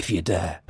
if you dare.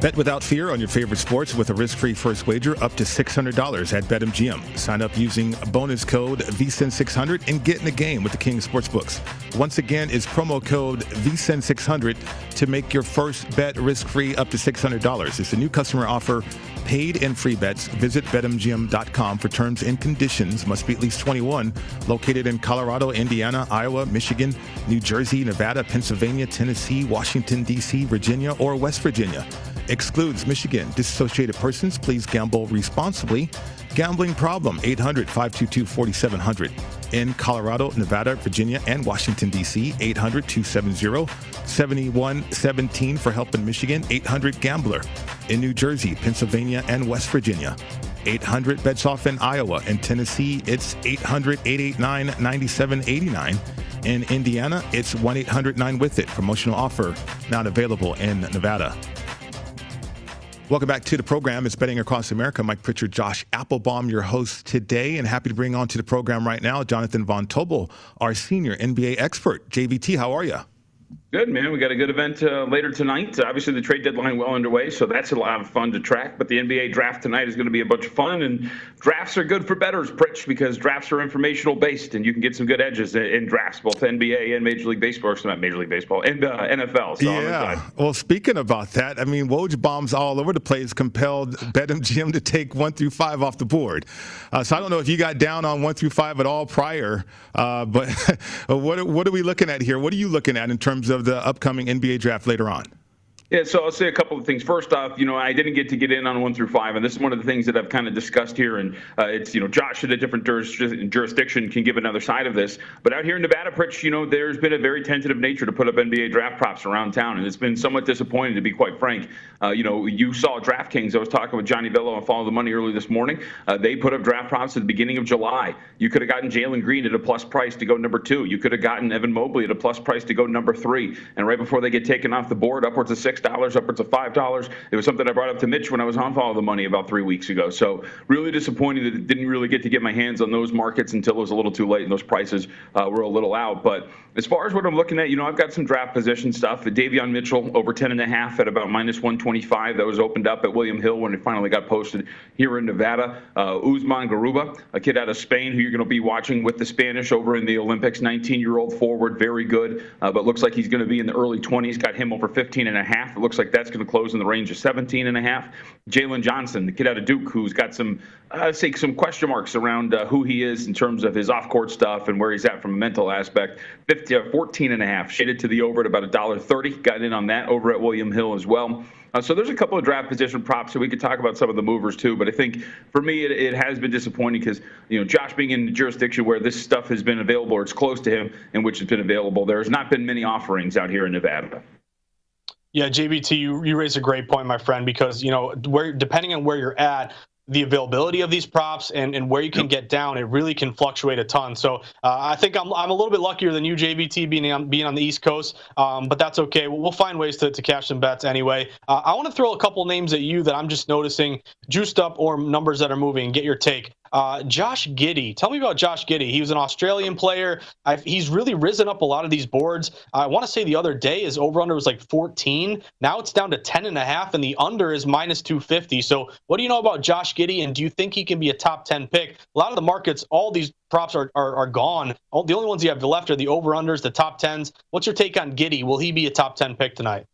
Bet without fear on your favorite sports with a risk-free first wager up to $600 at BetMGM. Sign up using bonus code VSIN600 and get in the game with the King Sportsbooks. Once again, is promo code VSIN600 to make your first bet risk-free up to $600. It's a new customer offer, paid and free bets. Visit BetMGM.com for terms and conditions. Must be at least 21. Located in Colorado, Indiana, Iowa, Michigan, New Jersey, Nevada, Pennsylvania, Tennessee, Washington, D.C., Virginia, or West Virginia. Excludes Michigan. Disassociated persons, please gamble responsibly. Gambling problem, 800 522 4700. in Colorado, Nevada, Virginia, and Washington, D.C. 800 270 7117 for help in Michigan. 800 Gambler in New Jersey, Pennsylvania, and West Virginia. 800 bets off in Iowa. In Tennessee, it's 800 889 9789. In Indiana, it's 1 800 9 with it. Promotional offer not available in Nevada. Welcome back to the program. It's Betting Across America. Mike Pritchard, Josh Applebaum, your host today, and happy to bring on to the program right now Jonathan Von Tobel, our senior NBA expert. JVT, how are you? Good, man. We got a good event uh, later tonight. Obviously, the trade deadline well underway, so that's a lot of fun to track. But the NBA draft tonight is going to be a bunch of fun, and drafts are good for bettors, Pritch, because drafts are informational based, and you can get some good edges in, drafts, both NBA and Major League Baseball, or not Major League Baseball, and uh, NFL. So yeah. Well, speaking about that, I mean, Woj bombs all over the place compelled BetMGM to take one through five off the board. Uh, so I don't know if you got down on one through five at all prior, uh, but what what are we looking at here? What are you looking at in terms of of the upcoming NBA draft later on? Yeah, so I'll say a couple of things. First off, you know, I didn't get to get in on one through five, and this is one of the things that I've kind of discussed here. And uh, it's, you know, Josh at a different jurisdiction can give another side of this. But out here in Nevada, Pritch, you know, there's been a very tentative nature to put up NBA draft props around town, and it's been somewhat disappointing, to be quite frank. Uh, you know, you saw DraftKings. I was talking with Johnny Avello on Follow the Money early this morning. Uh, they put up draft props at the beginning of July. You could have gotten Jalen Green at a plus price to go number two. You could have gotten Evan Mobley at a plus price to go number three. And right before they get taken off the board, upwards of $6, upwards of five dollars. It was something I brought up to Mitch when I was on Follow the Money about three weeks ago. So really disappointed that it didn't really get to get my hands on those markets until it was a little too late and those prices uh, were a little out. But as far as what I'm looking at, you know, I've got some draft position stuff. Davion Mitchell over 10 and a half at about minus 125. That was opened up at William Hill when it finally got posted here in Nevada. Uh, Usman Garuba, a kid out of Spain who you're going to be watching with the Spanish over in the Olympics. 19-year-old forward, very good, uh, but looks like he's going to be in the early 20s. Got him over 15 and a half. It looks like that's going to close in the range of 17 and a half. Jalen Johnson, the kid out of Duke, who's got some, uh, say, some question marks around uh, who he is in terms of his off-court stuff and where he's at from a mental aspect. 50, uh, 14 and a half, shaded to the over at about a dollar 30. Got in on that over at William Hill as well. Uh, so there's a couple of draft position props, so we could talk about some of the movers too. But I think for me, it, it has been disappointing because you know Josh being in the jurisdiction where this stuff has been available or it's close to him, in which it's been available. There has not been many offerings out here in Nevada. Yeah, JVT, you, you raise a great point, my friend, because you know where depending on where you're at, the availability of these props and, and where you can get down, it really can fluctuate a ton. So uh, I think I'm, I'm a little bit luckier than you, JVT, being on, being on the East Coast, um, but that's okay. We'll, we'll, find ways to, to cash some bets anyway. Uh, I want to throw a couple names at you that I'm just noticing juiced up or numbers that are moving. Get your take. Uh, Josh Giddey, Tell me about Josh Giddey. He was an Australian player. I've, he's really risen up a lot of these boards. I want to say the other day his over under was like 14. Now it's down to 10 and a half, and the under is minus 250. So what do you know about Josh Giddey, and do you think he can be a top 10 pick? A lot of the markets, all these props are, are, are gone. All, the only ones you have left are the over unders, the top 10s. What's your take on Giddey? Will he be a top 10 pick tonight?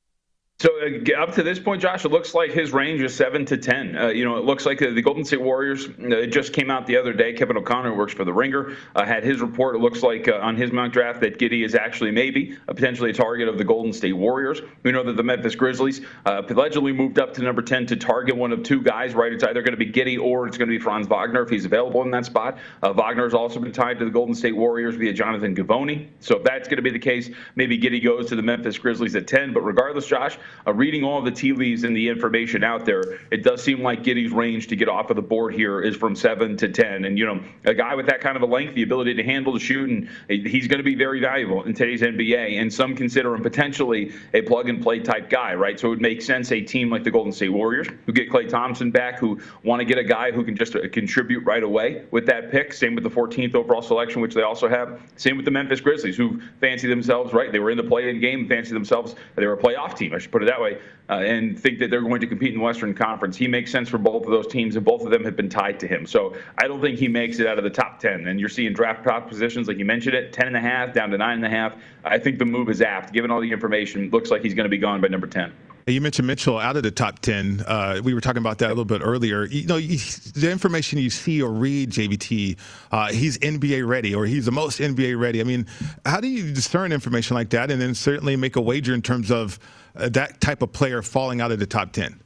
So uh, up to this point, Josh, it looks like his range is seven to ten. Uh, you know, it looks like the, the Golden State Warriors. Uh, it just came out the other day. Kevin O'Connor, who works for the Ringer, uh, had his report. It looks like uh, on his mock draft that Giddey is actually maybe potentially a target of the Golden State Warriors. We know that the Memphis Grizzlies uh, allegedly moved up to number ten to target one of two guys. Right, it's either going to be Giddey or it's going to be Franz Wagner if he's available in that spot. Wagner has also been tied to the Golden State Warriors via Jonathan Givony. So if that's going to be the case, maybe Giddey goes to the Memphis Grizzlies at ten. But regardless, Josh, reading all the tea leaves and the information out there, it does seem like Giddey's range to get off of the board here is from seven to ten. And you know, a guy with that kind of a length, the ability to handle the shoot, and he's going to be very valuable in today's NBA. And some consider him potentially a plug and play type guy, right? So it would make sense a team like the Golden State Warriors who get Klay Thompson back, who want to get a guy who can just uh, contribute right away with that pick. Same with the 14th overall selection, which they also have. Same with the Memphis Grizzlies, who fancy themselves right. They were in the play-in game, fancy themselves. They were a playoff team. I should put it that way uh, and think that they're going to compete in the Western Conference. He makes sense for both of those teams, and both of them have been tied to him. So I don't think he makes it out of the top 10. And you're seeing draft top positions, like you mentioned it, 10 and a half down to nine and a half. I think the move is apt. Given all the information, looks like he's going to be gone by number 10. You mentioned Mitchell out of the top 10. Uh, we were talking about that a little bit earlier. You know, the information you see or read, JVT, uh, he's NBA ready or he's the most NBA ready. I mean, how do you discern information like that and then certainly make a wager in terms of Uh, that type of player falling out of the top 10?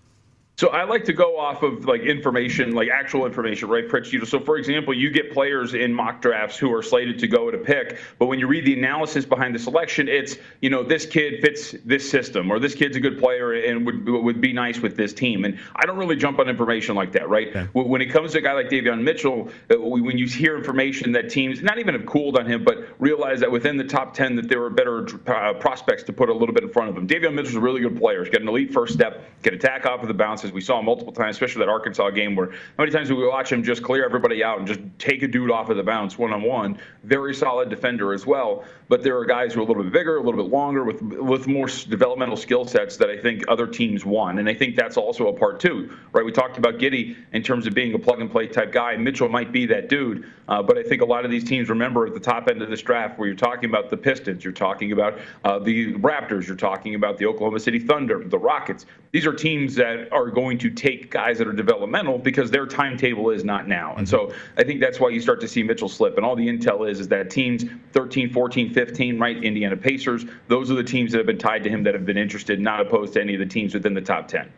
So I like to go off of like information, like actual information, right, Pritch? You know, so for example, you get players in mock drafts who are slated to go at a pick, but when you read the analysis behind the selection, it's you know this kid fits this system, or this kid's a good player and would would be nice with this team. And I don't really jump on information like that, right? Okay. When it comes to a guy like Davion Mitchell, uh, when you hear information that teams not even have cooled on him, but realize that within the top ten that there were better uh, prospects to put a little bit in front of him. Davion Mitchell's a really good player. He's got an elite first step, can attack off of the we saw multiple times, especially that Arkansas game where how many times do we watch him just clear everybody out and just take a dude off of the bounce one on one? Very solid defender as well. But there are guys who are a little bit bigger, a little bit longer, with with more developmental skill sets that I think other teams want. And I think that's also a part too, right? We talked about Giddey in terms of being a plug and play type guy. Mitchell might be that dude, uh, but I think a lot of these teams remember at the top end of this draft where you're talking about the Pistons, you're talking about uh, the Raptors, you're talking about the Oklahoma City Thunder, the Rockets. These are teams that are going to take guys that are developmental because their timetable is not now. And so I think that's why you start to see Mitchell slip. And all the intel is is that teams 13, 14, 15, right? Indiana Pacers, those are the teams that have been tied to him that have been interested, not opposed to any of the teams within the top 10.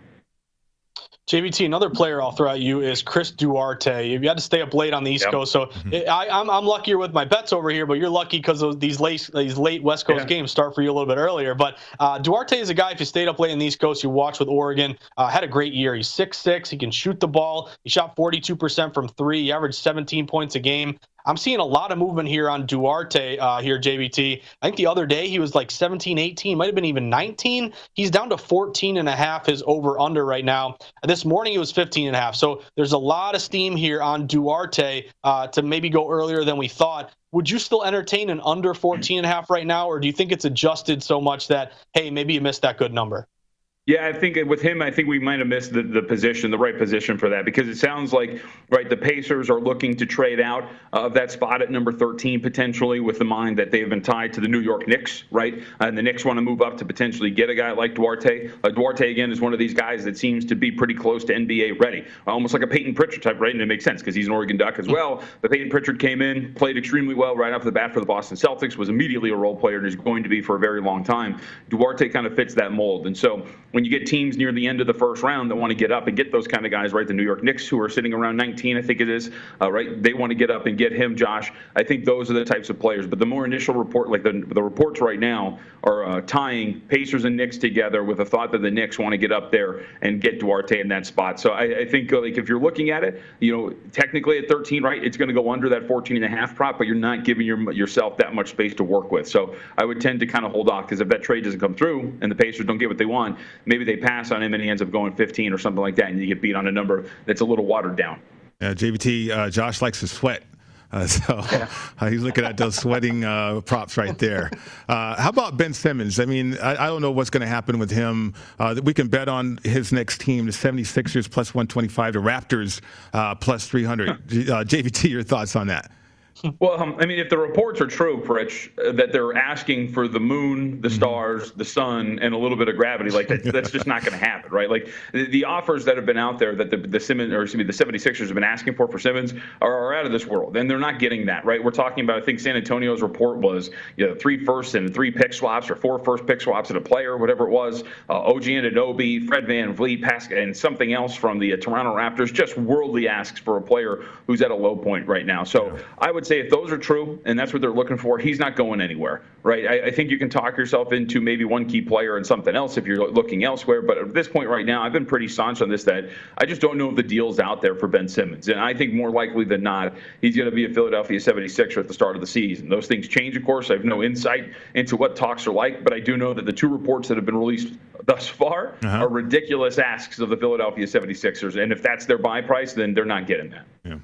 JVT, another player I'll throw at you is Chris Duarte. If you had to stay up late on the East yep. Coast, so mm-hmm. I, am I'm, I'm luckier with my bets over here, but you're lucky because these late these late West Coast yeah. games start for you a little bit earlier. But uh, Duarte is a guy. If you stayed up late on the East Coast, you watched with Oregon. Uh, had a great year. He's six six. He can shoot the ball. He shot 42% from three. He averaged 17 points a game. I'm seeing a lot of movement here on Duarte uh, here, JBT. I think the other day he was like 17, 18, might have been even 19. He's down to 14 and a half, his over under right now. This morning it was 15 and a half. So there's a lot of steam here on Duarte uh, to maybe go earlier than we thought. Would you still entertain an under 14 and a half right now, or do you think it's adjusted so much that, hey, maybe you missed that good number? Yeah, I think with him, I think we might have missed the, the position, the right position for that, because it sounds like right the Pacers are looking to trade out of that spot at number 13 potentially, with the mind that they've been tied to the New York Knicks, right? And the Knicks want to move up to potentially get a guy like Duarte. Uh, Duarte again is one of these guys that seems to be pretty close to NBA ready, almost like a Payton Pritchard type, right? And it makes sense because he's an Oregon Duck as well. But Payton Pritchard came in, played extremely well right off the bat for the Boston Celtics, was immediately a role player, and is going to be for a very long time. Duarte kind of fits that mold, and so when you get teams near the end of the first round that want to get up and get those kind of guys, right? The New York Knicks, who are sitting around 19, I think it is, uh, right? They want to get up and get him, Josh. I think those are the types of players. But the more initial report, like the, the reports right now, are uh, tying Pacers and Knicks together with the thought that the Knicks want to get up there and get Duarte in that spot. So I, I think like if you're looking at it, you know, technically at 13, right, it's going to go under that 14 and a half prop, but you're not giving your, yourself that much space to work with. So I would tend to kind of hold off because if that trade doesn't come through and the Pacers don't get what they want, maybe they pass on him and he ends up going 15 or something like that, and you get beat on a number that's a little watered down. Yeah, JVT, uh, Josh likes to sweat. Uh, so yeah. uh, he's looking at those sweating uh, props right there. Uh, how about Ben Simmons? I mean, I, I don't know what's going to happen with him. Uh, we can bet on his next team, the 76ers plus 125, the Raptors uh, plus 300. JVT, your thoughts on that? Well, um, I mean, if the reports are true, Pritch, uh, that they're asking for the moon, the mm-hmm. stars, the sun, and a little bit of gravity, like that, that's just not going to happen, right? Like the, the, offers that have been out there that the, the Simmons, or excuse me, the 76ers have been asking for for Simmons are, are, out of this world, and they're not getting that, right? We're talking about, I think San Antonio's report was, you know, three first and three pick swaps or four first pick swaps at a player, whatever it was. Uh, OG Anunoby, Fred VanVleet, Pascal, and something else from the uh, Toronto Raptors, just worldly asks for a player who's at a low point right now. So yeah. I would say if those are true and that's what they're looking for, he's not going anywhere, right? I, I, think you can talk yourself into maybe one key player and something else if you're looking elsewhere. But at this point right now, I've been pretty staunch on this that I just don't know if the deal's out there for Ben Simmons. And I think more likely than not, he's going to be a Philadelphia 76er at the start of the season. Those things change, of course. I have no insight into what talks are like, but I do know that the two reports that have been released thus far uh-huh. are ridiculous asks of the Philadelphia 76ers. And if that's their buy price, then they're not getting that. Yeah.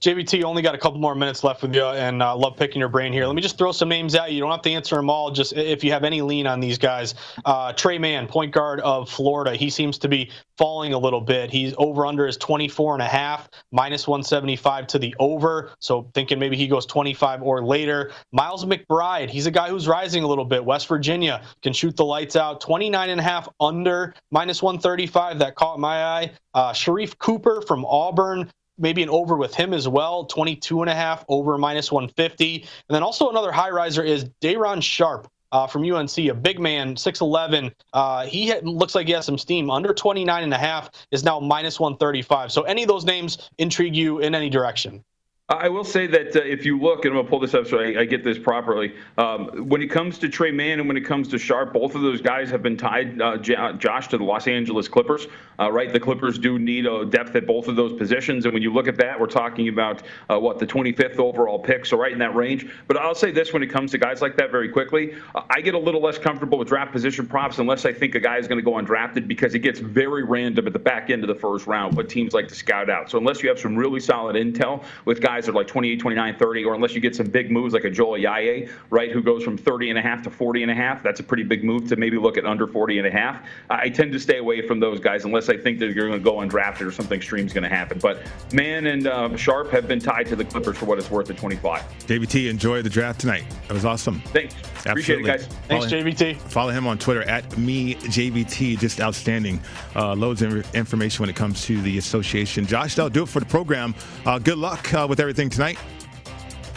JVT, only got a couple more minutes left with you, and uh, love picking your brain here. Let me just throw some names at you. You don't have to answer them all. Just if you have any lean on these guys, uh, Tre Mann, point guard of Florida, he seems to be falling a little bit. He's over under is 24 and a half, minus 175 to the over. So thinking maybe he goes 25 or later. Miles McBride, he's a guy who's rising a little bit. West Virginia can shoot the lights out. 29 and a half under, minus 135. That caught my eye. Uh, Sharife Cooper from Auburn, maybe an over with him as well 22 and a half over minus 150 and then also another high riser is Day'Ron Sharpe uh, from UNC, a big man, 6'11. Uh, he looks like he has some steam. Under 29 and a half is now minus 135. So any of those names intrigue you in any direction? I will say that uh, if you look, and I'm going to pull this up so I, I get this properly. Um, when it comes to Tre Mann and when it comes to Sharpe, both of those guys have been tied, uh, Josh, to the Los Angeles Clippers. Uh, right, the Clippers do need a depth at both of those positions, and when you look at that, we're talking about uh, what the 25th overall pick, so right in that range. But I'll say this: when it comes to guys like that, very quickly, uh, I get a little less comfortable with draft position props unless I think a guy is going to go undrafted because it gets very random at the back end of the first round what teams like to scout out. So unless you have some really solid intel with guys guys are like 28, 29, 30, or unless you get some big moves like a Joel Ayayi, right, who goes from 30 and a half to 40 and a half. That's a pretty big move to maybe look at under 40 and a half. I tend to stay away from those guys unless I think that you're going to go undrafted or something extreme is going to happen. But Mann and uh, Sharpe have been tied to the Clippers for what it's worth at 25. JVT, enjoy the draft tonight. That was awesome. Thanks. Absolutely. Appreciate it, guys. Thanks, follow, JVT. Follow him on Twitter at me JVT. Just outstanding. Uh, loads of information when it comes to the association. Josh, that'll do it for the program. Uh, good luck uh, with everything tonight.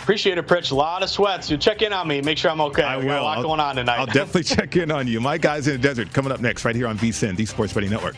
Appreciate it, Pritch. A lot of sweats. You check in on me. Make sure I'm okay. I will. got a lot I'll, going on tonight. I'll definitely check in on you. My guys in the desert coming up next, right here on VSIN, the Sports Betting Network.